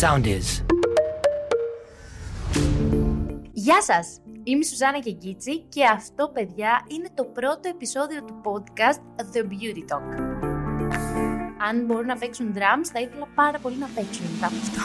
Sound is. Γεια σας! Είμαι η Σουζάνα Κεγκίτσι και αυτό, παιδιά, είναι το πρώτο επεισόδιο του podcast The Beauty Talk. Αν μπορούν να παίξουν drums, θα ήθελα πάρα πολύ να παίξουν μετά από αυτό.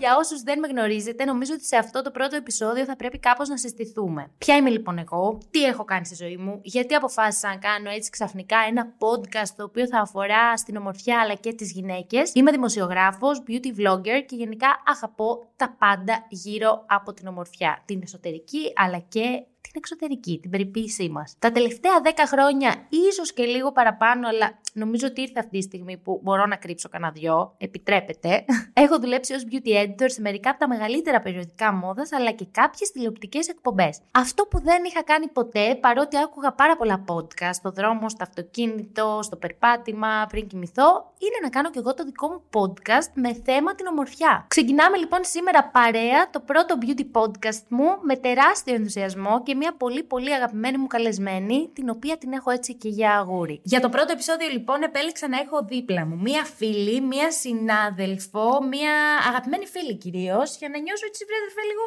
Για όσους δεν με γνωρίζετε, νομίζω ότι σε αυτό το πρώτο επεισόδιο θα πρέπει κάπως να συστηθούμε. Ποια είμαι λοιπόν εγώ, τι έχω κάνει στη ζωή μου, γιατί αποφάσισα να κάνω έτσι ξαφνικά ένα podcast το οποίο θα αφορά στην ομορφιά αλλά και τις γυναίκες. Είμαι δημοσιογράφος, beauty vlogger και γενικά αγαπώ τα πάντα γύρω από την ομορφιά. Την εσωτερική αλλά και την εξωτερική, την περιποίησή μας. Τα τελευταία 10 χρόνια, ίσως και λίγο παραπάνω, αλλά νομίζω ότι ήρθε αυτή η στιγμή που μπορώ να κρύψω κανένα δυο, επιτρέπεται. Έχω δουλέψει ως beauty editor σε μερικά από τα μεγαλύτερα περιοδικά μόδας, αλλά και κάποιες τηλεοπτικές εκπομπές. Αυτό που δεν είχα κάνει ποτέ, παρότι άκουγα πάρα πολλά podcast στο δρόμο, στο αυτοκίνητο, στο περπάτημα, πριν κοιμηθώ, είναι να κάνω και εγώ το δικό μου podcast με θέμα την ομορφιά. Ξεκινάμε λοιπόν σήμερα παρέα το πρώτο beauty podcast μου με τεράστιο ενθουσιασμό και μια πολύ πολύ αγαπημένη μου καλεσμένη, την οποία την έχω έτσι και για αγούρι. Για το πρώτο επεισόδιο λοιπόν επέλεξα να έχω δίπλα μου μία φίλη, μία συνάδελφο, μία αγαπημένη φίλη κυρίως, για να νιώσω έτσι βρέδερφε λίγο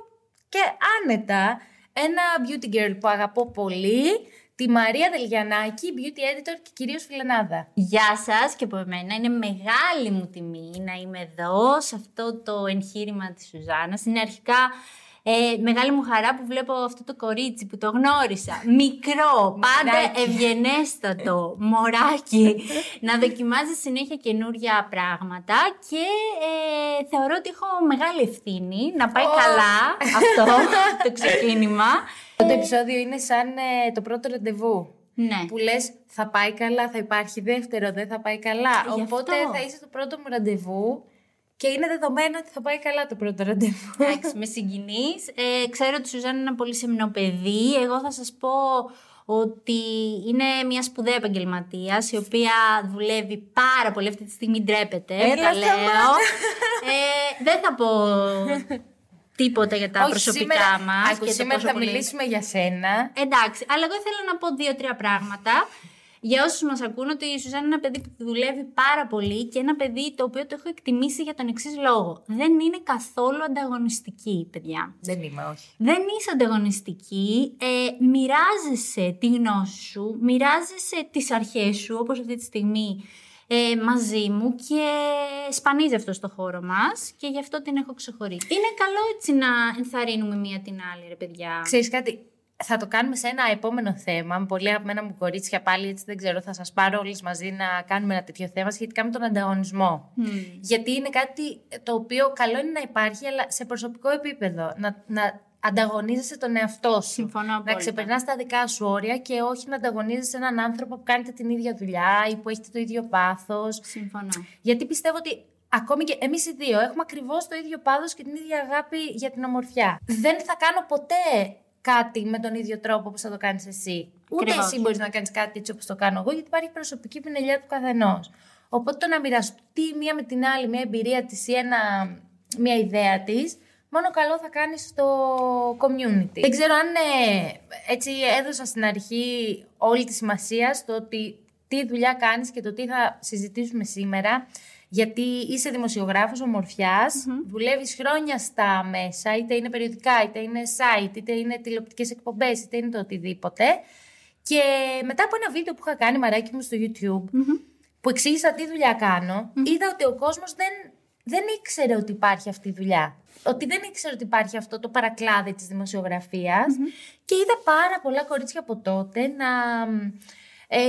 και άνετα. Ένα beauty girl που αγαπώ πολύ, τη Μαρία Δελγιανάκη, beauty editor και κυρίως φιλενάδα. Γεια σας και από εμένα. Είναι μεγάλη μου τιμή να είμαι εδώ σε αυτό το εγχείρημα της Σουζάνας. Είναι αρχικά ε, μεγάλη μου χαρά που βλέπω αυτό το κορίτσι που το γνώρισα. Μικρό, πάντα ευγενέστατο, μωράκι. να δοκιμάζει συνέχεια καινούρια πράγματα και ε, θεωρώ ότι έχω μεγάλη ευθύνη να πάει καλά αυτό το ξεκίνημα. Αυτό το επεισόδιο είναι σαν ε, το πρώτο ραντεβού. Ναι. Που λες, θα πάει καλά, θα υπάρχει δεύτερο, δεν θα πάει καλά. Γι' Οπότε αυτό. θα είσαι το πρώτο μου ραντεβού και είναι δεδομένο ότι θα πάει καλά το πρώτο ραντεβού. Εντάξει, με συγκινείς. Ε, ξέρω ότι η Σουζάννα είναι ένα πολύ σεμνό παιδί. Εγώ θα σας πω ότι είναι μια σπουδαία επαγγελματίας η οποία δουλεύει πάρα πολύ αυτή τη στιγμή. Ντρέπεται. Έλα, τα λέω. σταμάτα. Ε, δεν θα πω τίποτα για τα Όχι, προσωπικά σήμερα, μας. άκου, σήμερα θα μιλήσουμε για σένα. Εντάξει, αλλά εγώ ήθελα να πω δύο-τρία πράγματα. Για όσους μας ακούν, ότι η Σουζάννα είναι ένα παιδί που δουλεύει πάρα πολύ και ένα παιδί το οποίο το έχω εκτιμήσει για τον εξής λόγο. Δεν είναι καθόλου ανταγωνιστική, παιδιά. Δεν είμαι, όχι. Δεν είσαι ανταγωνιστική, ε, μοιράζεσαι τη γνώση σου, μοιράζεσαι τις αρχές σου, όπως αυτή τη στιγμή ε, μαζί μου και σπανίζει αυτό στο χώρο μας και γι' αυτό την έχω ξεχωρίσει. Είναι καλό έτσι να ενθαρρύνουμε μία την άλλη, ρε παιδιά. Ξέρεις κάτι, θα το κάνουμε σε ένα επόμενο θέμα. Με πολύ αγαπημένα μου κορίτσια πάλι, έτσι δεν ξέρω, θα σας πάρω όλες μαζί να κάνουμε ένα τέτοιο θέμα σχετικά με τον ανταγωνισμό. Γιατί είναι κάτι το οποίο καλό είναι να υπάρχει, αλλά σε προσωπικό επίπεδο. Να, να ανταγωνίζεσαι τον εαυτό σου. Συμφωνώ Να απόλυτα. ξεπερνάς τα δικά σου όρια και όχι να ανταγωνίζεσαι έναν άνθρωπο που κάνετε την ίδια δουλειά ή που έχετε το ίδιο πάθος. Συμφωνώ. Γιατί πιστεύω ότι ακόμη και εμείς οι δύο έχουμε ακριβώς το ίδιο πάθος και την ίδια αγάπη για την ομορφιά. Δεν θα κάνω ποτέ κάτι με τον ίδιο τρόπο που θα το κάνεις εσύ. Ούτε Ακριβώς. εσύ μπορείς να κάνεις κάτι έτσι όπως το κάνω εγώ, γιατί υπάρχει προσωπική πινελιά του καθενός. Οπότε το να μοιραστεί μία με την άλλη μια εμπειρία της ή ένα, μια ιδέα της, μόνο καλό θα κάνει στο community. Δεν ξέρω αν ε, έτσι έδωσα στην αρχή όλη τη σημασία στο ότι τι δουλειά κάνεις και το τι θα συζητήσουμε σήμερα. Γιατί είσαι δημοσιογράφος ομορφιάς, δουλεύεις χρόνια στα μέσα, είτε είναι περιοδικά, είτε είναι site, είτε είναι τηλεοπτικές εκπομπές, είτε είναι το οτιδήποτε. Και μετά από ένα βίντεο που είχα κάνει μαράκι μου στο YouTube, που εξήγησα τι δουλειά κάνω, είδα ότι ο κόσμος δεν, δεν ήξερε ότι υπάρχει αυτή η δουλειά. Ότι δεν ήξερε ότι υπάρχει αυτό το παρακλάδι της δημοσιογραφίας. Και είδα πάρα πολλά κορίτσια από τότε να ε,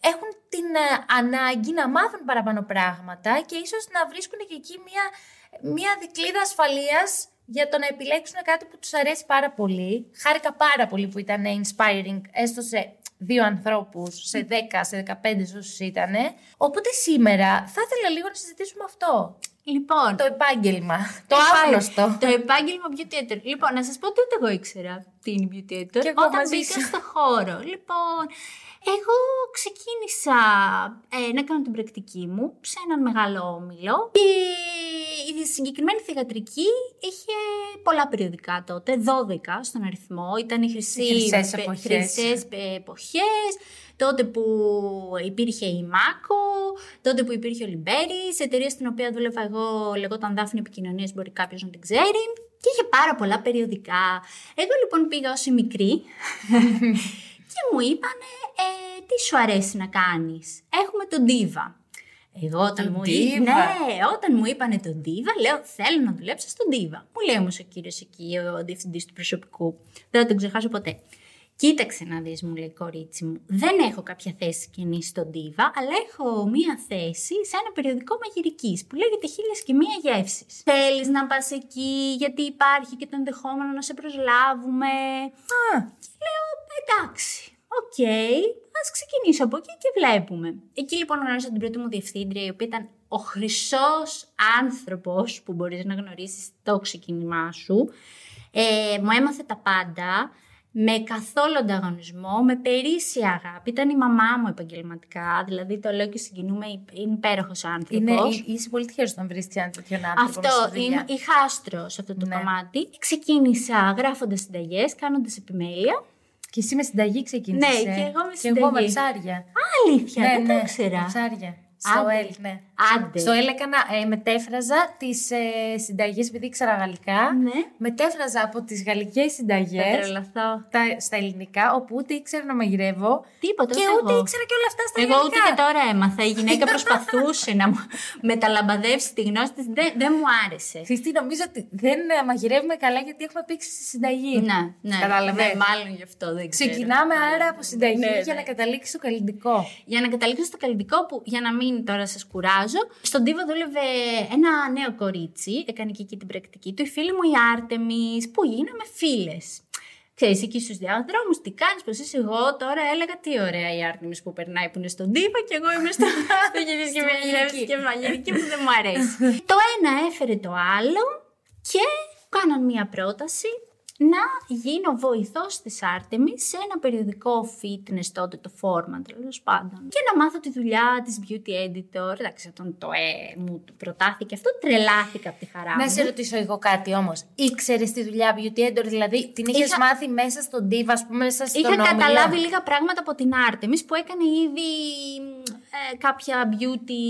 έχουν την ε, ανάγκη να μάθουν παραπάνω πράγματα και ίσως να βρίσκουν και εκεί μια, μια δικλίδα ασφαλείας για το να επιλέξουν κάτι που τους αρέσει πάρα πολύ. Χάρηκα πάρα πολύ που ήταν inspiring, έστω σε δύο ανθρώπους, σε 10, σε 15 όσους ήταν. Οπότε σήμερα θα ήθελα λίγο να συζητήσουμε αυτό. Λοιπόν, Το επάγγελμα. Το επάγγελμα- άγνωστο. Το επάγγελμα beauty editor. Λοιπόν, να σας πω ότι ούτε εγώ ήξερα τι είναι beauty editor. Κι εγώ όταν μαζί μπήκα σου. στο χώρο. Λοιπόν, εγώ ξεκίνησα ε, να κάνω την πρακτική μου σε έναν μεγάλο όμιλο. Και η συγκεκριμένη θηγατρική είχε πολλά περιοδικά τότε, 12 στον αριθμό. Ήταν οι χρυσή, χρυσές πε- εποχές. χρυσές πε- εποχές, τότε που υπήρχε η Μάκο, τότε που υπήρχε ο Λιμπέρης, εταιρεία στην οποία δούλευα εγώ λεγόταν Δάφνη Επικοινωνίας, μπορεί κάποιος να την ξέρει. Και είχε πάρα πολλά περιοδικά. Εγώ λοιπόν πήγα ως η μικρή και μου είπανε ε, τι σου αρέσει να κάνεις; Έχουμε τον Diva. Εγώ όταν Τον μου, Diva. εί- ναι, όταν μου είπανε τον Diva, λέω θέλω να δουλέψω στον Diva. Μου λέει όμως ο κύριος εκεί, ο διευθυντής του προσωπικού. Δεν θα τον ξεχάσω ποτέ. Κοίταξε να δεις, μου λέει κορίτσι μου, δεν έχω κάποια θέση κοινή στον Diva, αλλά έχω μία θέση σε ένα περιοδικό μαγειρικής που λέγεται χίλιες και μία γεύσεις. Θέλεις να πας εκεί γιατί υπάρχει και το ενδεχόμενο να σε προσλάβουμε. Α, Λέω εντάξει, οκ, ας ξεκινήσω από εκεί και βλέπουμε. Εκεί λοιπόν γνώρισα την πρώτη μου διευθύντρια, η οποία ήταν ο χρυσός άνθρωπος που μπορείς να γνωρίσεις το ξεκίνημά σου. Ε, μου έμαθε τα πάντα, με καθόλου ανταγωνισμό, με περίσσια αγάπη. Ήταν η μαμά μου επαγγελματικά, δηλαδή το λέω και συγκινούμαι, είναι υπέροχος άνθρωπος. είναι, είσαι πολύ τυχερός όταν βρεις έναν τέτοιον άνθρωπο. μέσα στη Αυτό, δουλειά. είμαι, είχα άστρο σε αυτό το Ναι. κομμάτι. Ξεκίνησα γράφοντας συνταγές, κάνοντας επιμέλεια. Και εσύ με συνταγή ξεκίνησες. Ναι, ε; και εγώ με Και εγώ με συνταγή. ψάρια. Αλήθεια, ναι, δεν ναι, το ήξερα. με ψάρια. Στο Άντε. ΕΛ, ναι. Άντε. Στο ΕΛ έκανα, ε, μετέφραζα τις ε, συνταγές, επειδή ήξερα γαλλικά. Ναι. Μετέφραζα από τις γαλλικές Θα συνταγές τρελαθώ. τα, στα ελληνικά, όπου ούτε ήξερα να μαγειρεύω. Τίποτα, και ούτε ούτε εγώ. ήξερα και όλα αυτά στα Εγώ ούτε ελληνικά. και τώρα έμαθα. Η γυναίκα προσπαθούσε να μου μεταλαμπαδεύσει τη γνώση της. Δεν, δεν μου άρεσε. Ξέρεις τι, νομίζω ότι δεν ε, μαγειρεύουμε καλά γιατί έχουμε πήξει στη συνταγή. Ναι, ναι. Κατάλαβες; Ναι, μάλλον γι' αυτό δεν ξέρω. Ξεκινάμε άρα από συνταγή Ναι, για ναι. να καταλήξει στο καλλιτικό. Για να καταλήξω στο καλλιτικό που, για να μην τώρα σας κουράζω, στον Τίβο δούλευε ένα νέο κορίτσι, έκανε και εκεί την πρακτική του, η φίλη μου η Άρτεμις, που γίναμε φίλες. Ξέρεις, εκεί στους διάδρομους, τι κάνεις, πως είσαι εγώ τώρα, έλεγα τι ωραία η Άρτεμις που περνάει που είναι στον Τίβο και εγώ είμαι στο στο γυρίς και Στη μαγειρεύεις μαγειρική. και μαγειρική που δεν μου αρέσει. το ένα έφερε το άλλο και κάναν μία πρόταση να γίνω βοηθός της Άρτεμις σε ένα περιοδικό fitness τότε το format τέλος πάντων και να μάθω τη δουλειά της beauty editor εντάξει όταν το ε, μου το προτάθηκε αυτό τρελάθηκα από τη χαρά Να μου σε ρωτήσω εγώ κάτι όμως. Ήξερες τη δουλειά beauty editor, δηλαδή την είχες Είχα- μάθει μέσα στον Diva, ας πούμε, μέσα στον Είχα όμιλο. καταλάβει λίγα πράγματα από την Άρτεμις που έκανε ήδη ε, κάποια beauty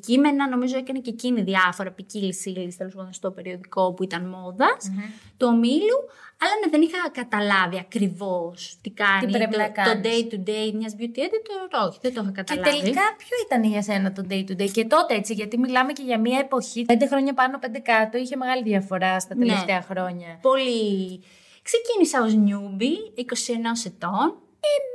κείμενα. Νομίζω έκανε και εκείνη διάφορα ποικίλη ύλη τέλος πάντων στο περιοδικό που ήταν μόδας, του ομίλου. Αλλά ναι, δεν είχα καταλάβει ακριβώς τι κάνει πρέπει το, να το κάνεις. day to day μιας beauty editor. Όχι, δεν το είχα Και καταλάβει. τελικά ποιο ήταν για σένα το day to day; Και τότε έτσι, γιατί μιλάμε και για μια εποχή. Πέντε χρόνια πάνω, πέντε κάτω, είχε μεγάλη διαφορά στα Ναι. τελευταία χρόνια. Πολύ. Ξεκίνησα ως newbie, 21 ετών. Ε, μ,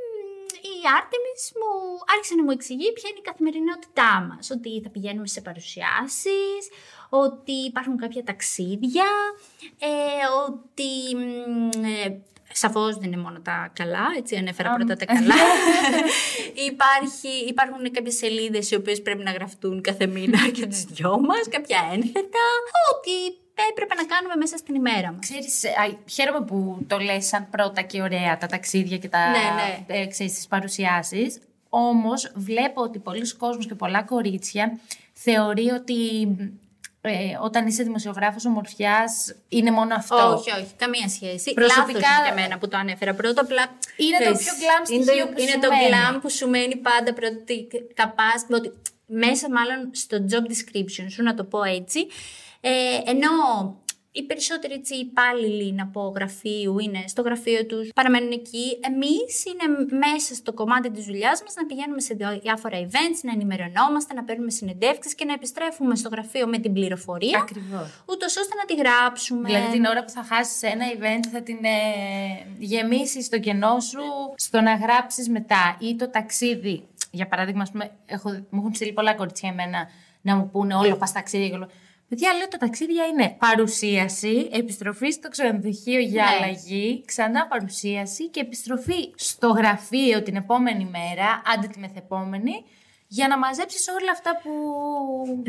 η Άρτεμις μου άρχισε να μου εξηγεί ποια είναι η καθημερινότητά μας. Ότι θα πηγαίνουμε σε παρουσιάσεις, ότι υπάρχουν κάποια ταξίδια, ε, ότι... μ, ε, Σαφώς δεν είναι μόνο τα καλά, έτσι ανέφερα πρώτα τα καλά. Υπάρχει, υπάρχουν κάποιες σελίδες οι οποίες πρέπει να γραφτούν κάθε μήνα και τις δυο μας, κάποια ένθετα, ότι έπρεπε να κάνουμε μέσα στην ημέρα μας. Ξέρεις, ε, α, χαίρομαι που το λες σαν πρώτα και ωραία τα ταξίδια και τα Ναι, ναι. ε, ξέρεις, τις παρουσιάσεις. Όμως βλέπω ότι πολλοί κόσμος και πολλά κορίτσια θεωρεί ότι ε, όταν είσαι δημοσιογράφος ομορφιάς είναι μόνο αυτό. Όχι, όχι, καμία σχέση. Προσωπικά- Λάθος για μένα που το ανέφερα πρώτα. Απλά, Είναι το ξέρεις, πιο glam είναι στοιχείο το, που είναι σου το μένει. glam που σου μένει πάντα πρώτα ότι θα πας, ότι μέσα μάλλον στο job description σου, να το πω έτσι. Ε, ενώ οι περισσότεροι έτσι, υπάλληλοι να πω γραφείου είναι στο γραφείο τους, παραμένουν εκεί. Εμείς είναι μέσα στο κομμάτι της δουλειάς μας να πηγαίνουμε σε διάφορα events, να ενημερωνόμαστε, να παίρνουμε συνεντεύξεις και να επιστρέφουμε στο γραφείο με την πληροφορία, Ακριβώς. ούτως ώστε να τη γράψουμε. Δηλαδή την ώρα που θα χάσεις ένα event θα την ε, γεμίσεις το κενό σου στο να γράψεις μετά ή το ταξίδι. Για παράδειγμα, ας πούμε, έχω, μου έχουν στείλει πολλά κορίτσια εμένα να μου πούνε όλο πας ταξίδια και όλο. Παιδιά, λέω τα ταξίδια είναι παρουσίαση, επιστροφή στο ξενοδοχείο για Ναι. αλλαγή, ξανά παρουσίαση και επιστροφή στο γραφείο την επόμενη μέρα, άντε τη μεθεπόμενη, για να μαζέψεις όλα αυτά που...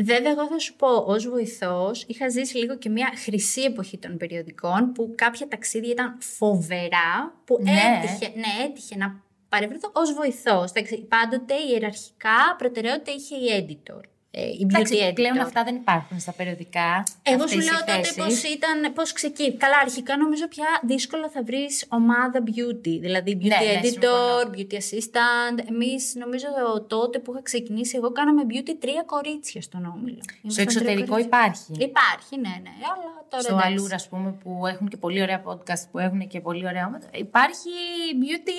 Βέβαια, εγώ θα σου πω, ως βοηθός, είχα ζήσει λίγο και μια χρυσή εποχή των περιοδικών που κάποια ταξίδια ήταν φοβερά, που Ναι. έτυχε, ναι, έτυχε να παρευρεθώ ως βοηθός. Πάντοτε ιεραρχικά προτεραιότητα είχε η editor. Ε, η beauty Εντάξει, editor. πλέον αυτά δεν υπάρχουν στα περιοδικά. Εγώ αυτές σου οι λέω τότε θέσεις. πώς ήταν, πώς ξεκίνησε. Καλά, αρχικά νομίζω πια δύσκολα θα βρεις ομάδα beauty. Δηλαδή beauty Ναι, ναι, editor, συμφωνώ. beauty assistant. Εμείς νομίζω τότε που είχα ξεκινήσει, εγώ κάναμε beauty τρία κορίτσια στον όμιλο. Στο Ήμασταν τρία εξωτερικό κορίτσια. υπάρχει. Υπάρχει, ναι, ναι. Αλλά τώρα. Στο εντάξει. Αλούρα, ας πούμε, που έχουν και πολύ ωραία podcast, που έχουν και πολύ ωραία όματα. Υπάρχει beauty,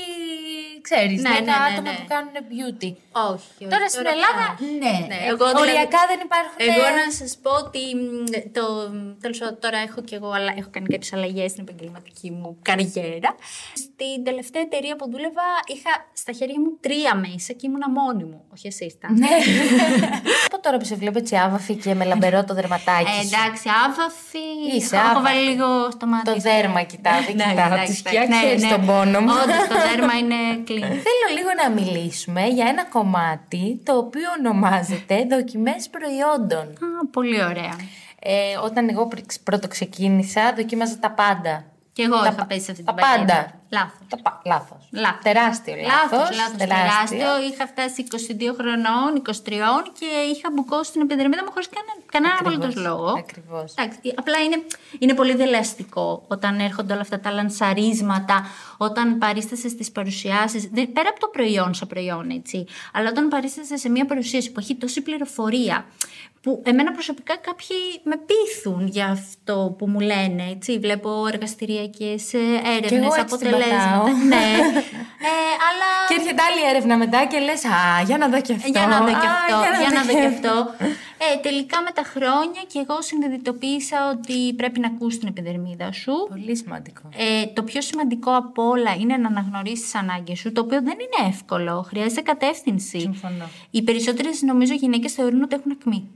ξέρεις, Ναι, 10 ναι, ναι, άτομα ναι. που κάνουν beauty. Όχι, όχι. Τώρα στην Ελλάδα, πια. ναι. Ναι, εγώ δηλαδή- Οριακά δεν υπάρχουν. Εγώ να σας πω ότι μ, το, τέλος πάντων, τώρα έχω και εγώ αλλά, έχω κάνει κάποιες αλλαγές στην επαγγελματική μου καριέρα. Στην τελευταία εταιρεία που δούλευα είχα στα χέρια μου τρία μέσα και ήμουνα μόνη μου. Όχι εσύ, ήταν. Ναι. Από τώρα που σε βλέπω έτσι άβαφη και με λαμπερό το δερματάκι. Ε, σου. εντάξει, άβαφη. Είσαι έχω, έχω άβαφη. βάλει λίγο στο μάτι. Το δέρμα κοιτάω, δεν Ναι, κοιτάω εντάξει, τη εντάξει. σκιά, Ναι, ξέρεις ναι. τον πόνο μου. Όντως, το δέρμα είναι clean. Θέλω λίγο να μιλήσουμε για ένα κομμάτι το οποίο ονομάζεται δοκιμές προϊόντων. Α, πολύ ωραία. Ε, όταν εγώ πρι- πρώτο ξεκίνησα, δοκίμαζα τα πάντα. Και εγώ Τα είχα πα- πέσει σε αυτή τα την παγίδα. πάντα. Λάθος. Τα πα... Λάθος. Λάθος. Τεράστιο λάθος. Λάθος, λάθος, τεράστιο. Είχα φτάσει 22 χρονών, 23 και είχα μπουκώσει στην επιδερμίδα μου χωρίς κανένα, κανένα Ακριβώς, απολύτως λόγο. ακριβώς. Εντάξει, απλά είναι, είναι πολύ δελεαστικό όταν έρχονται όλα αυτά τα λανσαρίσματα, όταν παρίστασαι στις παρουσιάσεις, δεν- πέρα από το προϊόν σε προϊόν, έτσι, αλλά όταν παρίστασαι σε μια παρουσίαση που έχει τόση πληροφορία, που εμένα προσωπικά κάποιοι με πείθουν για αυτό που μου λένε, έτσι, βλέπω εργαστηριακές Κι εγώ έρευνες, έτσι την αποτελέσματα. πατάω. ναι, ε, αλλά... Και έρχεται άλλη έρευνα μετά και λες «Α, για να δω και αυτό». Για να δω και «Α, αυτό, για να δω και αυτό. Ε, τελικά με τα χρόνια και εγώ συνειδητοποίησα ότι πρέπει να ακούσει την επιδερμίδα σου. Πολύ σημαντικό. Ε, το πιο σημαντικό από όλα είναι να αναγνωρίσεις τις ανάγκες σου, το οποίο δεν είναι εύκολο. Χρειάζεται κατεύθυνση. Συμφωνώ. Οι περισσότερες νομίζω γυναίκες θεωρούν ότι έχουν ακμή.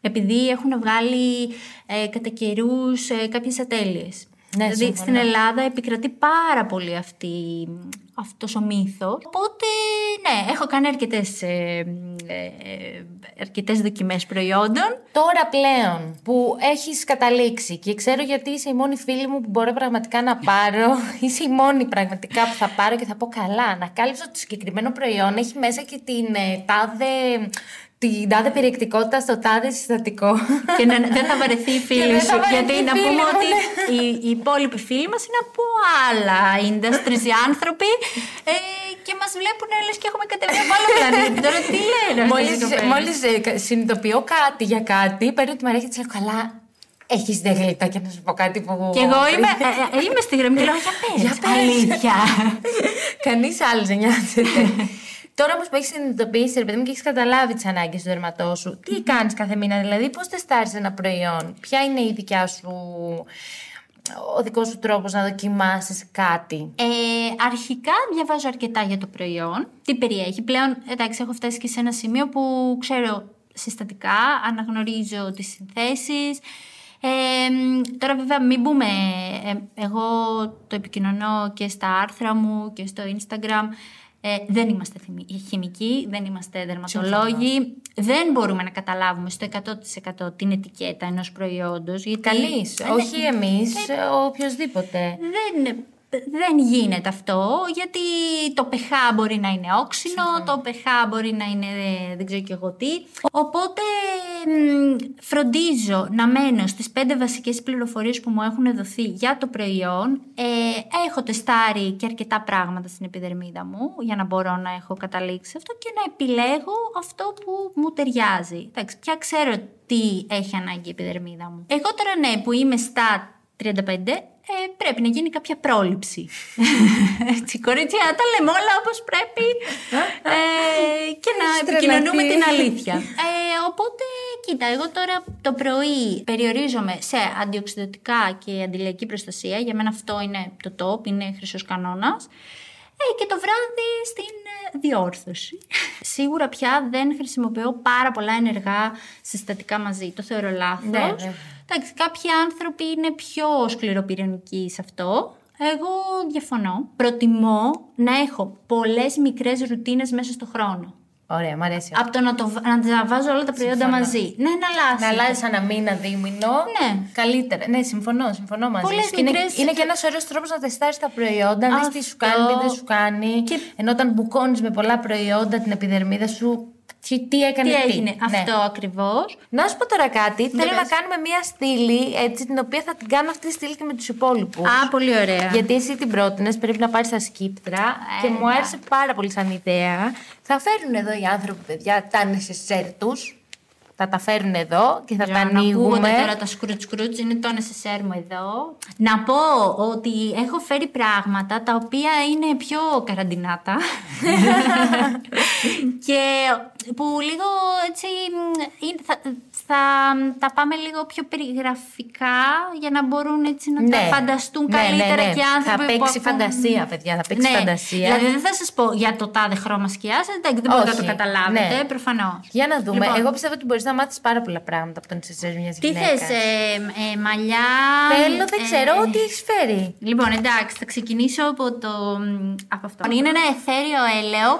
Επειδή έχουν βγάλει ε, κατά καιρούς ε, κάποιες ατέλειες. Ναι, δηλαδή συμφωνώ. στην Ελλάδα επικρατεί πάρα πολύ αυτή, αυτός ο μύθος. Οπότε ναι, έχω κάνει αρκετές, ε, ε, αρκετές δοκιμές προϊόντων. Τώρα πλέον που έχεις καταλήξει και ξέρω γιατί είσαι η μόνη φίλη μου που μπορώ πραγματικά να πάρω, είσαι η μόνη πραγματικά που θα πάρω και θα πω καλά, ανακάλυψα ότι το συγκεκριμένο προϊόν έχει μέσα και την ε, τάδε, την τάδε περιεκτικότητα στο τάδε συστατικό. και να, δεν θα βαρεθεί η Και φίλη δεν σου. θα βαρεθεί Γιατί η να φίλη πούμε μου, ότι ναι. οι, οι υπόλοιποι φίλοι μας είναι από άλλα industries οι άνθρωποι ε, και μας βλέπουν λες και έχουμε κατεβεί από άλλο πλανήτη. Τώρα τι λένε αυτές οι μόλις, κοπέλες. μόλις ε, κα- συνειδητοποιώ κάτι για κάτι, παίρνω τη Μαρία και της λέω καλά, έχεις δε γλυκά και να σου πω κάτι που... Και εγώ είμαι, ε, ε, είμαι στη γραμμή και λέω για πες, Για πες. αλήθεια. Κανείς άλλος δεν νοιάζεται. Τώρα όμως που έχεις συνειδητοποιήσει, ρε παιδί μου, και έχεις καταλάβει τις ανάγκες του δερματός σου, τι κάνεις κάθε μήνα, δηλαδή πώς τεστάρει ένα προϊόν, ποια είναι η δικιά σου, ο δικός σου τρόπος να δοκιμάσεις κάτι; Ε, αρχικά διαβάζω αρκετά για το προϊόν, τι περιέχει. Πλέον, εντάξει, έχω φτάσει και σε ένα σημείο που ξέρω συστατικά, αναγνωρίζω τις συνθέσεις. Ε, μ, τώρα βέβαια μην μπούμε, ε, εγώ το επικοινωνώ και στα άρθρα μου και στο Instagram. Ε, δεν είμαστε θυμι- χημικοί, δεν είμαστε δερματολόγοι. Δεν μπορούμε να καταλάβουμε στο 100% την ετικέτα ενός προϊόντος. Γιατί... Κανεί. Ε, ναι, όχι εμείς, οποιοδήποτε. δεν, δεν γίνεται αυτό, γιατί το pH μπορεί να είναι όξινο, το pH μπορεί να είναι ε, δεν ξέρω και εγώ τι. Οπότε μ, φροντίζω να μένω στις πέντε βασικές πληροφορίες που μου έχουν δοθεί για το προϊόν. Ε, έχω τεστάρει και αρκετά πράγματα στην επιδερμίδα μου για να μπορώ να έχω καταλήξει αυτό και να επιλέγω αυτό που μου ταιριάζει. Εντάξει, πια ξέρω τι έχει ανάγκη η επιδερμίδα μου. Εγώ τώρα ναι που είμαι στα 35, ε, πρέπει να γίνει κάποια πρόληψη. Έτσι, κορίτσια, τα λέμε όλα όπως πρέπει ε, και να Έχεις επικοινωνούμε τρελαθεί. την αλήθεια. Ε, οπότε, κοίτα, εγώ τώρα το πρωί περιορίζομαι σε αντιοξυδοτικά και αντιλιακή προστασία. Για μένα αυτό είναι το top, είναι χρυσός κανόνας. Ε, και το βράδυ στην ε, διόρθωση. Σίγουρα πια δεν χρησιμοποιώ πάρα πολλά ενεργά συστατικά μαζί. Το θεωρώ λάθος. Ναι, βέβαια. Εντάξει, κάποιοι άνθρωποι είναι πιο σκληροπυρηνικοί σε αυτό. Εγώ διαφωνώ. Προτιμώ να έχω πολλές μικρές ρουτίνες μέσα στο χρόνο. Ωραία, μ' αρέσει. Από το να, το, β- να τα βάζω όλα τα προϊόντα Συμφωνώ. μαζί. Ναι, να αλλάζει. Να αλλάζει ένα μήνα, δίμηνο. Ναι. Καλύτερα. Ναι, συμφωνώ, συμφωνώ μαζί Πολλές σου. Και Είναι, μικρές- είναι και ένας ωραίος τρόπος να τεστάρεις τα προϊόντα, να δεις τι σου κάνει, τι δεν σου κάνει. Και- Ενώ όταν μπουκώνεις με πολλά προϊόντα την επιδερμίδα σου, Τι, τι έκανε Τι τι. έγινε, Ναι. αυτό ακριβώς. Να σου πω τώρα κάτι. Θέλω να πες. κάνουμε μία στήλη, έτσι, την οποία θα την κάνω αυτή τη στήλη και με τους υπόλοιπους. Α, πολύ ωραία. Γιατί εσύ την πρότεινες, πρέπει να πάρεις τα σκύπτρα και μου άρεσε πάρα πολύ σαν ιδέα. Θα φέρουν εδώ οι άνθρωποι, παιδιά, τα νεσεσέρ τους. Θα τα φέρουν εδώ και θα Για τα να ακούγονται ανοίγουμε. τώρα τα σκρουτ σκρουτ, είναι το necessaire μου εδώ. Να πω ότι έχω φέρει πράγματα τα οποία είναι πιο καραντινάτα. και που λίγο έτσι μ, είναι- θα, θα τα πάμε λίγο πιο περιγραφικά για να μπορούν έτσι να τα φανταστούν Ναι, καλύτερα ναι, ναι. και άνθρωποι Θα που παίξει ακούν- φαντασία, παιδιά. Θα παίξει ναι, φαντασία. Δηλαδή δεν θα σας πω για το τάδε χρώμα σκιάς, εντάξει, δεν μπορείτε να το Όχι, καταλάβετε, ναι. προφανώς. Για να δούμε. Λοιπόν. Εγώ πιστεύω ότι μπορείς να μάθεις πάρα πολλά πράγματα από τον νεσεσέρ μια Τι γυναίκα. θε, ε, ε, μαλλιά. Θέλω, δεν ε, ξέρω τι έχει φέρει. Λοιπόν, εντάξει, θα ξεκινήσω από, το, μ, από αυτό. Είναι ένα εθέριο έλαιο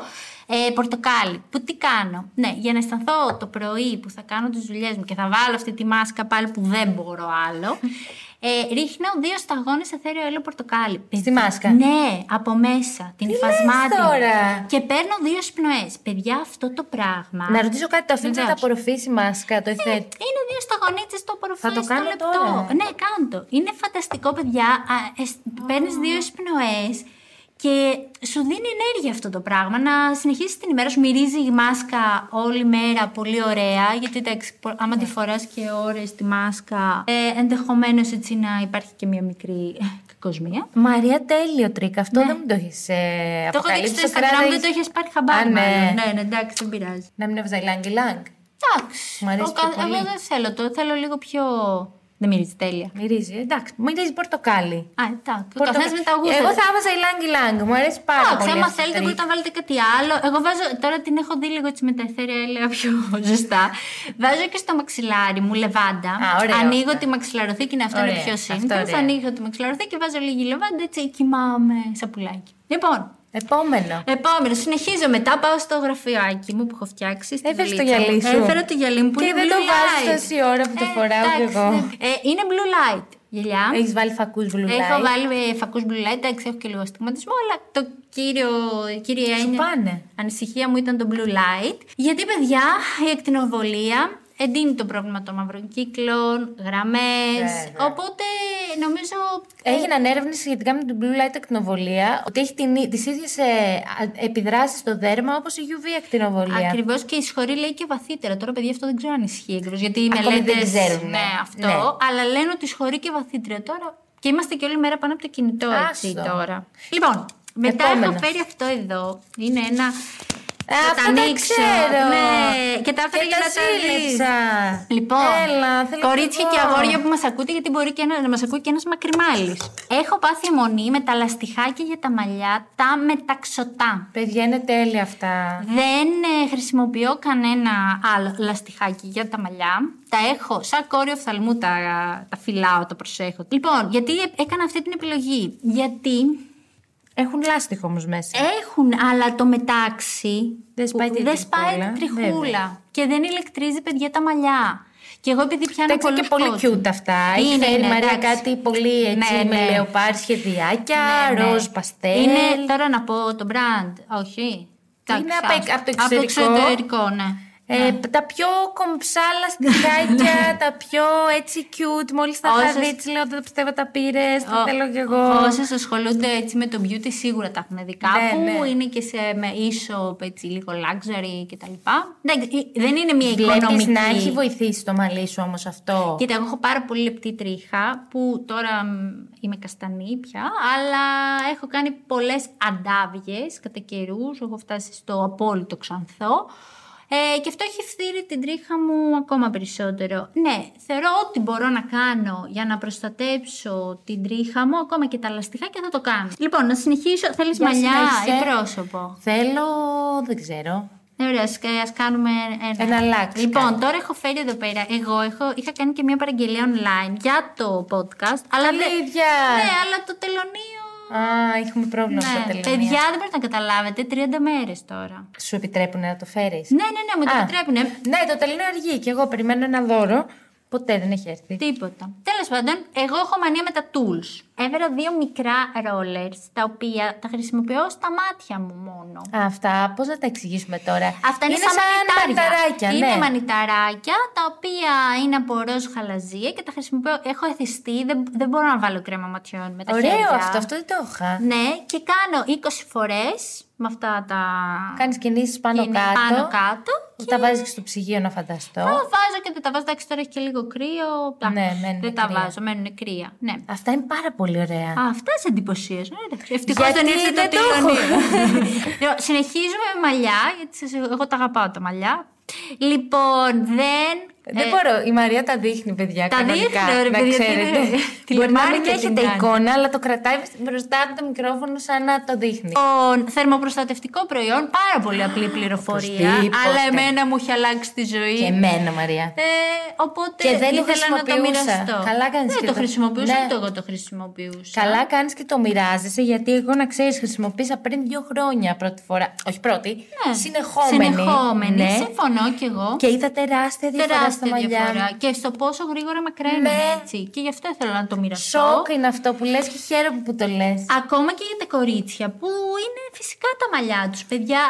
ε, πορτοκάλι. Που τι κάνω; Ναι, για να αισθανθώ το πρωί που θα κάνω τις δουλειές μου και θα βάλω αυτή τη μάσκα πάλι που δεν μπορώ άλλο. Ε, ρίχνω δύο σταγόνες εθέριο έλαιο πορτοκάλι. Στη μάσκα; Ναι, από μέσα. Την Τι υφασμάτη. λες τώρα; Και παίρνω δύο σπνοές. Παιδιά, αυτό το πράγμα. Να ρωτήσω κάτι, το αφήνεις να τα Βεβαίως. απορροφήσει η μάσκα, το εθέτ. Είναι δύο σταγονίτσες το απορροφές Θα το στο κάνω λεπτό. τώρα. Ναι, κάντο. Είναι φανταστικό, παιδιά. Παίρνεις δύο εισπνοές και σου δίνει ενέργεια αυτό το πράγμα. Να συνεχίσεις την ημέρα σου. Μυρίζει η μάσκα όλη μέρα πολύ ωραία. Γιατί εντάξει, πο- άμα τη φοράς και ώρες τη μάσκα, ε, ενδεχομένως έτσι να υπάρχει και μια μικρή κακοσμία. Μαρία, τέλειο τρικ. Αυτό δεν μου το έχεις ε, Ναι. Το έχω δείξει αποκαλύψει. στο Το Instagram, κράταγες- δεν το έχεις πάρει χαμπάρι. Α, ναι. μάλλον. ναι, ναι, εντάξει, δεν πειράζει. Να μην έβαζα ylang-ylang. Εντάξει. Μ' αρέσει Ο πιο κα- πολύ. Εγώ δεν θέλω το. Θέλω λίγο πιο. Δεν μυρίζει τέλεια. Μυρίζει, εντάξει. Μυρίζει πορτοκάλι. Α, εντάξει. Ο Πορτοκα- καθένας με τα γούστα. Εγώ θα έβαζα ylang-ylang. Μου αρέσει πάρα Εντάξει, πολύ. άμα αυτό το θέλετε τρικ. μπορείτε να βάλετε κάτι άλλο. Εγώ βάζω, τώρα την έχω δει λίγο έτσι με τα αιθέρια έλαια πιο ζεστά. Βάζω και στο μαξιλάρι μου λεβάντα. Α, ωραίο ανοίγω αυτό. τη μαξιλαροθήκη, είναι αυτό είναι Ωραία, πιο αυτό σύντομο. ωραίο. Ανοίγω τη μαξιλαροθήκη, βάζω λίγη λεβάντα, έτσι κοιμάμαι σαν πουλάκι. Λοιπόν, Επόμενο. επόμενο, συνεχίζω μετά. Πάω στο γραφειοάκι μου που έχω φτιάξει. στη Έφερες το δουλίτσα μου. γυαλί σου. Έφερα το γυαλί μου που Και είναι δεν το blue βάζεις light. τόση ώρα που το Ε, φοράω κι εντάξει, εγώ. ναι. Ε, είναι blue light γυαλιά. Έχεις βάλει φακούς blue light. Έχω βάλει ε, φακούς blue light, εντάξει, έχω και λίγο αστιγματισμό, αλλά το κύριο, η κύρια Σου έννοια- πάνε. ανησυχία μου ήταν το blue light. Γιατί, παιδιά, η ακτινοβολία εντείνει το πρόβλημα των μαύρων κύκλων, γραμμές, Βέβαια. οπότε νομίζω... Έγιναν έρευνε σχετικά με την blue light ακτινοβολία ότι έχει τις ίδιες επιδράσεις στο δέρμα όπως η UV ακτινοβολία. Ακριβώς και η σχολή λέει και βαθύτερα. Τώρα, παιδιά, αυτό δεν ξέρω αν ισχύει ακριβώ. Γιατί οι Ακόμη δεν μελέτε. ξέρουν, Ναι, ναι. αυτό. Ναι. Αλλά λένε ότι σχολεί και βαθύτερα. Τώρα. Και είμαστε και όλη μέρα πάνω από το κινητό, έτσι Άστο. τώρα. Λοιπόν, μετά Επόμενος. έχω φέρει αυτό εδώ. Είναι ένα. Α, θα αυτά τα τα ανοίξω. ξέρω. Ναι, και τα έφερα Και για τα να τα δεις. σύλληψα. Λοιπόν, Έλα, θέλω κορίτσια κι και εγώ. αγόρια που μας ακούτε, γιατί μπορεί και να, να μας ακούει και ένας μακριμάλης. Έχω πάθει αιμονή με τα λαστιχάκια για τα μαλλιά, τα μεταξωτά. Παιδιά, είναι τέλεια αυτά. Δεν ε, χρησιμοποιώ κανένα άλλο λαστιχάκι για τα μαλλιά. Τα έχω σαν κόριο οφθαλμού, τα, τα φυλάω, τα προσέχω. Λοιπόν, γιατί ε- έκανα αυτή την επιλογή. Γιατί Έχουν λάστιχο όμως μέσα. έχουν, αλλά το μετάξι Δεν σπάει που- την δεν σπάει τριχούλα, την τριχούλα. βέβαια. Και δεν ηλεκτρίζει, παιδιά, τα μαλλιά. Και εγώ επειδή πιάνω Εντάξει, πολλούς και πολύ κόσμους. cute αυτά. Έχει Είναι, φέρει η είναι, Μαρία εντάξει. κάτι πολύ έτσι Ναι, με ναι. λεοπάρ σχεδιάκια, Ναι, ναι. ροζ παστέλ. Είναι τώρα να πω το brand, όχι. Είναι Εντάξει, απ' άστο. απ' το Από το εξωτερικό. εξωτερικό, ναι. Ε, Τα πιο κομψά λαστιχάκια, τα πιο έτσι cute. Μόλις τα είχα Όσες- δεις, έτσι λέω, δεν το πιστεύω τα πήρες. Τα Ο- θέλω κι εγώ. Όσες ασχολούνται έτσι με το beauty σίγουρα τα έχουν δει κάπου. Ναι, ναι. Είναι και σε με e-shop, έτσι λίγο luxury κτλ. Εντάξει, ε, δεν είναι μια Βλέπεις οικονομική. να έχει βοηθήσει το μαλλί σου όμως αυτό; Κοίτα, εγώ έχω πάρα πολύ λεπτή τρίχα που τώρα μ, είμαι καστανή πια, αλλά έχω κάνει πολλές αντάβιες κατά καιρούς. Έχω φτάσει στο απόλυτο ξανθό. Ε, και αυτό έχει φθείρει την τρίχα μου ακόμα περισσότερο. Ναι, θεωρώ ότι μπορώ να κάνω για να προστατέψω την τρίχα μου, ακόμα και τα λαστιχάκια θα το κάνω. Λοιπόν, να συνεχίσω. Θέλεις Για μαλλιά συνέχισε. ή πρόσωπο; Θέλω, δεν ξέρω. Ναι, ωραία, ας, ας κάνουμε ένα. Ένα αλλάξει Λοιπόν, κάτι. τώρα έχω φέρει εδώ πέρα. Εγώ έχω, είχα κάνει και μια παραγγελία online για το podcast. Αλλά δεν- Αλήθεια. Ναι, αλλά το τελωνίο. Α, έχουμε πρόβλημα με τα Ναι, τελωνία. παιδιά, δεν μπορείτε να καταλάβετε. 30 μέρες τώρα. Σου επιτρέπουν να το φέρεις; Ναι, ναι, ναι, μου το Α. επιτρέπουν. Ναι, το τελωνίο αργεί και εγώ περιμένω ένα δώρο. Ποτέ δεν έχει έρθει. Τίποτα. Τέλος πάντων, εγώ έχω μανία με τα tools. Έβερα δύο μικρά rollers, τα οποία τα χρησιμοποιώ στα μάτια μου μόνο. Αυτά, πώς να τα εξηγήσουμε τώρα; Αυτά είναι, σαν μανιτάρια. μανιταράκια, Είναι ναι. μανιταράκια, τα οποία είναι από ροζ χαλαζία και τα χρησιμοποιώ. Έχω εθιστεί, δεν, δεν μπορώ να βάλω κρέμα ματιών με τα Ωραίο χέρια. αυτό, αυτό δεν το είχα. Ναι, και κάνω 20 φορές με αυτά τα. Κάνεις κινήσεις πάνω είναι κάτω. Πάνω κάτω. Τα βάζεις και στο ψυγείο να φανταστώ. Τα βάζω και δεν τα βάζω. Εντάξει, τώρα έχει και λίγο κρύο. Ναι, μένουν δεν τα κρύα. βάζω, μένουν κρύα. Ναι. Αυτά είναι πάρα πολύ ωραία. Α, αυτά σε εντυπωσίαζαν. Ευτυχώς Γιατί δεν ήρθε δεν το το έχω; τηλεονείο. Λοιπόν, Συνεχίζουμε με μαλλιά, γιατί σας- εγώ τα αγαπάω τα μαλλιά. Λοιπόν, δεν. Δεν ε, μπορώ. Η Μαρία τα δείχνει, παιδιά. Τα κανονικά, δείχνω, ρε να παιδιά, ξέρετε. τι είναι. Μπορεί να μην Τηλεμάρκετινγκ έχετε κάνει. εικόνα, αλλά το κρατάει μπροστά από το μικρόφωνο σαν να το δείχνει. Λοιπόν, θερμοπροστατευτικό προϊόν, πάρα πολύ απλή πληροφορία. Οπωσδήποτε. Αλλά εμένα μου έχει αλλάξει τη ζωή. Και εμένα, Μαρία. Ε, οπότε Και δεν το ήθελα να το χρησιμοποιούσα. μοιραστώ. Καλά κάνεις Δεν και το το- χρησιμοποιούσα, Ναι. ούτε εγώ το χρησιμοποιούσα. Καλά κάνεις και το μοιράζεσαι, γιατί εγώ να ξέρεις, χρησιμοποίησα πριν δύο χρόνια πρώτη φορά. Όχι πρώτη, Ναι. συνεχόμενη. Συνεχόμενη. Ναι. Συμφωνώ κι εγώ. Και είδα τεράστια διαφορά στα Τεράστια μαλλιά. διαφορά. Και στο πόσο γρήγορα μακραίνουν Ναι. έτσι. Και γι' αυτό ήθελα να το μοιραστώ. Σοκ είναι αυτό που λες και χαίρομαι που το λες. Ακόμα και για τα κορίτσια που είναι φυσικά τα μαλλιά τους. Παιδιά,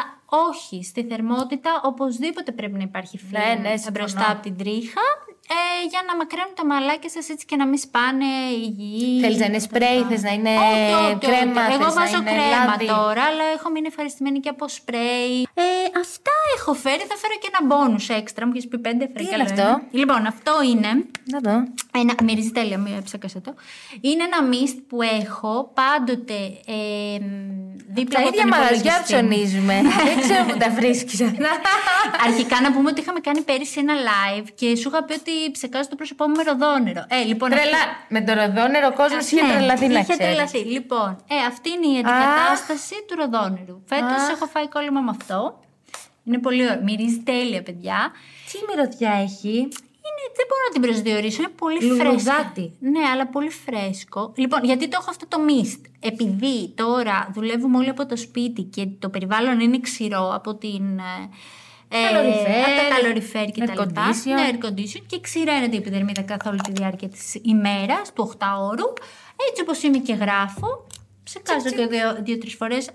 όχι. Στη θερμότητα οπωσδήποτε πρέπει να υπάρχει φίλο Ναι, ναι, συμφωνώ. μπροστά από την τρίχα. Ε, για να μακραίνουν τα μαλάκια σας έτσι και να μην σπάνε υγιεί. Θέλεις να είναι σπρέι, θες να είναι Όχι, όχι, όχι. κρέμα, Εγώ θες να βάζω είναι κρέμα λάδι. τώρα, αλλά έχω μείνει ευχαριστημένη και από σπρέι. Ε, αυτά έχω φέρει. Θα φέρω και ένα bonus έξτρα. Μου έχεις πει πέντε φέρει Τι και είναι άλλο αυτό; ένα. Λοιπόν, αυτό είναι. Να δω. Ένα, μυρίζει τέλεια, μην ψάκασα το. Είναι ένα μίστ που έχω πάντοτε ε, δίπλα Τα από ίδια τον μαγαζιά υπολογιστή μου. ψωνίζουμε. Δεν ξέρω που τα βρίσκεις. Αρχικά να πούμε ότι είχαμε κάνει πέρυσι ένα live και σου είχα πει ότι ψεκάζω το πρόσωπό μου με ροδόνερο. Ε, λοιπόν, αυτή- Τρελά. Με το ροδόνερο ο κόσμος είχε Ναι, τρελαθεί να είχε ξέρεις. τρελαθεί. Λοιπόν, ε, αυτή είναι η αντικατάσταση του ροδόνερου. Φέτος Αχ. έχω φάει κόλλημα με αυτό. Είναι πολύ ωραίο. Μυρίζει τέλεια, παιδιά. Τι μυρωδιά έχει; Είναι, δεν μπορώ να την προσδιορίσω. Είναι πολύ Λουλουδάτι. φρέσκο. Ναι, αλλά πολύ φρέσκο. Λοιπόν, γιατί το έχω αυτό το mist. Επειδή τώρα δουλεύουμε όλοι από το σπίτι και το περιβάλλον είναι ξηρό από την. Ε, ε, Καλοριφέρ, από τα καλοριφέρ και τα air λοιπά. condition. Ναι, air condition και ξηραίνεται η επιδερμίδα καθ' όλη τη διάρκεια της ημέρας, του 8ωρου. Έτσι όπως είμαι και γράφω, ψεκάζω και δύο- δύο-τρεις φορές, α-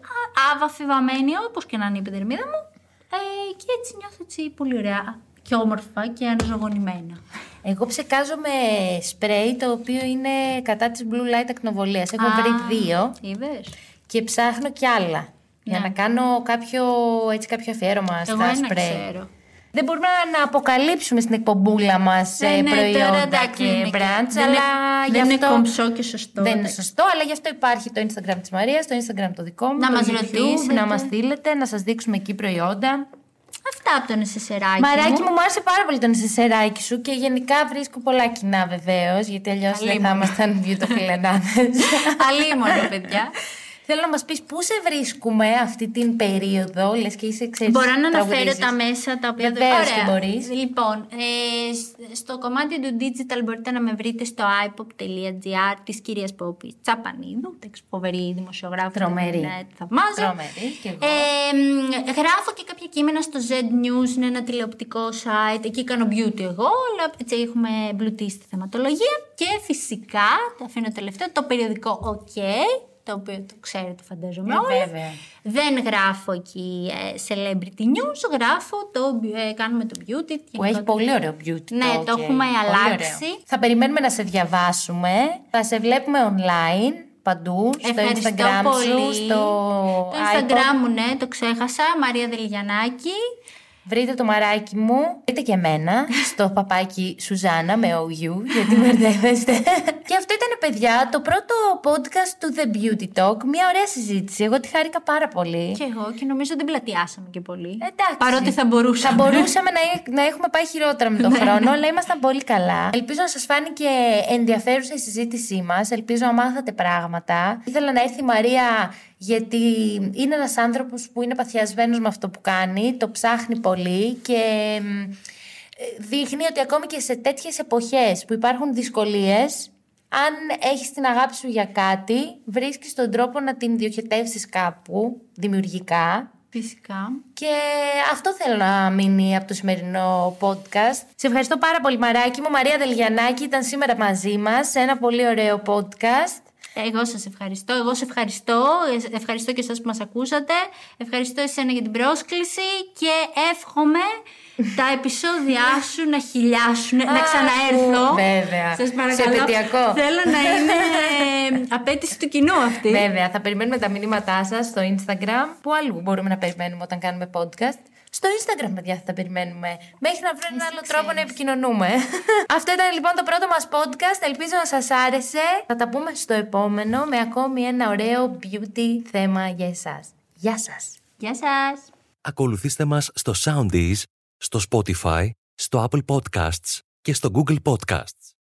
άβαφη-βαμμένη όπως και να είναι η επιδερμίδα μου. Ε, και έτσι νιώθω έτσι πολύ ωραία και όμορφα και αναζωογονημένα. Εγώ ψεκάζω με σπρέι το οποίο είναι κατά της blue light ακτινοβολίας. Έχω Α, βρει δύο Είδες. και ψάχνω κι άλλα. Για Ναι. να κάνω κάποιο, έτσι, κάποιο αφιέρωμα Εγώ στα ένα σπρέι. ξέρω. Δεν μπορούμε να αποκαλύψουμε στην εκπομπούλα μας Ναι, ε, ναι, τώρα προϊόντα εντάξει, και είναι- brands, δεν αλλά είναι- γι' δεν είναι αυτό... κομψό και σωστό. Δεν είναι εντάξει. σωστό, αλλά γι' αυτό υπάρχει το Instagram της Μαρίας, το Instagram το δικό μου, Να το μας YouTube, ρωτήσετε. να μας στείλετε, να σας δείξουμε εκεί προϊόντα. Αυτά από τον εσεσεράκι Μαράκι μου. μου, μου άρεσε πάρα πολύ το νησισεράκι σου και γενικά βρίσκω πολλά κοινά βεβαίως, γιατί αλλιώς δεν θα Αλίμονο. ήμασταν beautiful ενάδες. Αλίμονο, παιδιά. Θέλω να μας πεις πού σε βρίσκουμε αυτή την περίοδο, λες και είσαι ξέρεις, Μπορώ να αναφέρω τραγουδίζεις. τα μέσα τα οποία Βεβαίως Ωραία. και μπορείς. Λοιπόν, ε, σ- στο κομμάτι του digital μπορείτε να με βρείτε στο ipop.gr της κυρίας Πόπη Τσαπανίδου. Εντάξει, φοβερή δημοσιογράφο. Τρομερή. Ναι, τη θαυμάζω. Τρομερή κι εγώ. Ε, μ, γράφω και κάποια κείμενα στο Z News, είναι ένα τηλεοπτικό site. Εκεί κάνω beauty εγώ, αλλά έτσι έχουμε εμπλουτίσει τη θεματολογία. Και φυσικά, το αφήνω τελευταίο, το περιοδικό OK, το οποίο το ξέρετε φαντάζομαι Ε, όλοι. βέβαια. Δεν γράφω εκεί ε, celebrity news, γράφω το, ε, κάνουμε το beauty. Που γενικότερα. έχει πολύ ωραίο beauty. Ναι, το OK. έχουμε Πολύ αλλάξει. ωραίο. Θα περιμένουμε να σε διαβάσουμε. Θα σε βλέπουμε online παντού. Στο Ευχαριστώ Instagram πολύ. σου, στο Το iPod. Instagram μου, ναι, το ξέχασα. Μαρία Δελγιανάκη. Βρείτε το μαράκι μου, βρείτε και εμένα, στο παπάκι Σουζάνα με OU, γιατί μπερδεύεστε. Και αυτό ήταν, παιδιά, το πρώτο podcast του The Beauty Talk. Μια ωραία συζήτηση. Εγώ τη χάρηκα πάρα πολύ. Και εγώ και νομίζω δεν πλατιάσαμε και πολύ. Εντάξει. Παρότι θα μπορούσαμε. Θα μπορούσαμε να, να έχουμε πάει χειρότερα με τον χρόνο, αλλά ήμασταν πολύ καλά. Ελπίζω να σας φάνηκε ενδιαφέρουσα η συζήτησή μας. Ελπίζω να μάθατε πράγματα. Ήθελα να έρθει η Μαρία γιατί είναι ένας άνθρωπος που είναι παθιασμένος με αυτό που κάνει, το ψάχνει πολύ και μ, ε, δείχνει ότι ακόμη και σε τέτοιες εποχές που υπάρχουν δυσκολίες, αν έχεις την αγάπη σου για κάτι, βρίσκεις τον τρόπο να την διοχετεύσεις κάπου, δημιουργικά, Φυσικά. Και αυτό θέλω να μείνει από το σημερινό podcast. Σε ευχαριστώ πάρα πολύ, Μαράκι μου. Μαρία Δελγιανάκη ήταν σήμερα μαζί μας σε ένα πολύ ωραίο podcast. Εγώ σας ευχαριστώ. Εγώ σε ευχαριστώ. Ευχαριστώ και εσάς που μας ακούσατε. Ευχαριστώ εσένα για την πρόσκληση και εύχομαι τα επεισόδια σου να χιλιάσουν, να ξαναέρθω. Βέβαια. Σας παρακαλώ. Σε επαιτειακό. Θέλω να είναι απέτηση του κοινού αυτή. Βέβαια, θα περιμένουμε τα μηνύματά σας στο Instagram. Πού αλλού μπορούμε να περιμένουμε όταν κάνουμε podcast. Στο Instagram, παιδιά, θα τα περιμένουμε. Μέχρι να βρουν ένα άλλο τρόπο να επικοινωνούμε. Αυτό ήταν λοιπόν το πρώτο μας podcast. Ελπίζω να σας άρεσε. Θα τα πούμε στο επόμενο με ακόμη ένα ωραίο beauty θέμα για εσάς. Γεια σας. Γεια σας. Ακολουθήστε μας στο Soundees, στο Spotify, στο Apple Podcasts και στο Google Podcasts.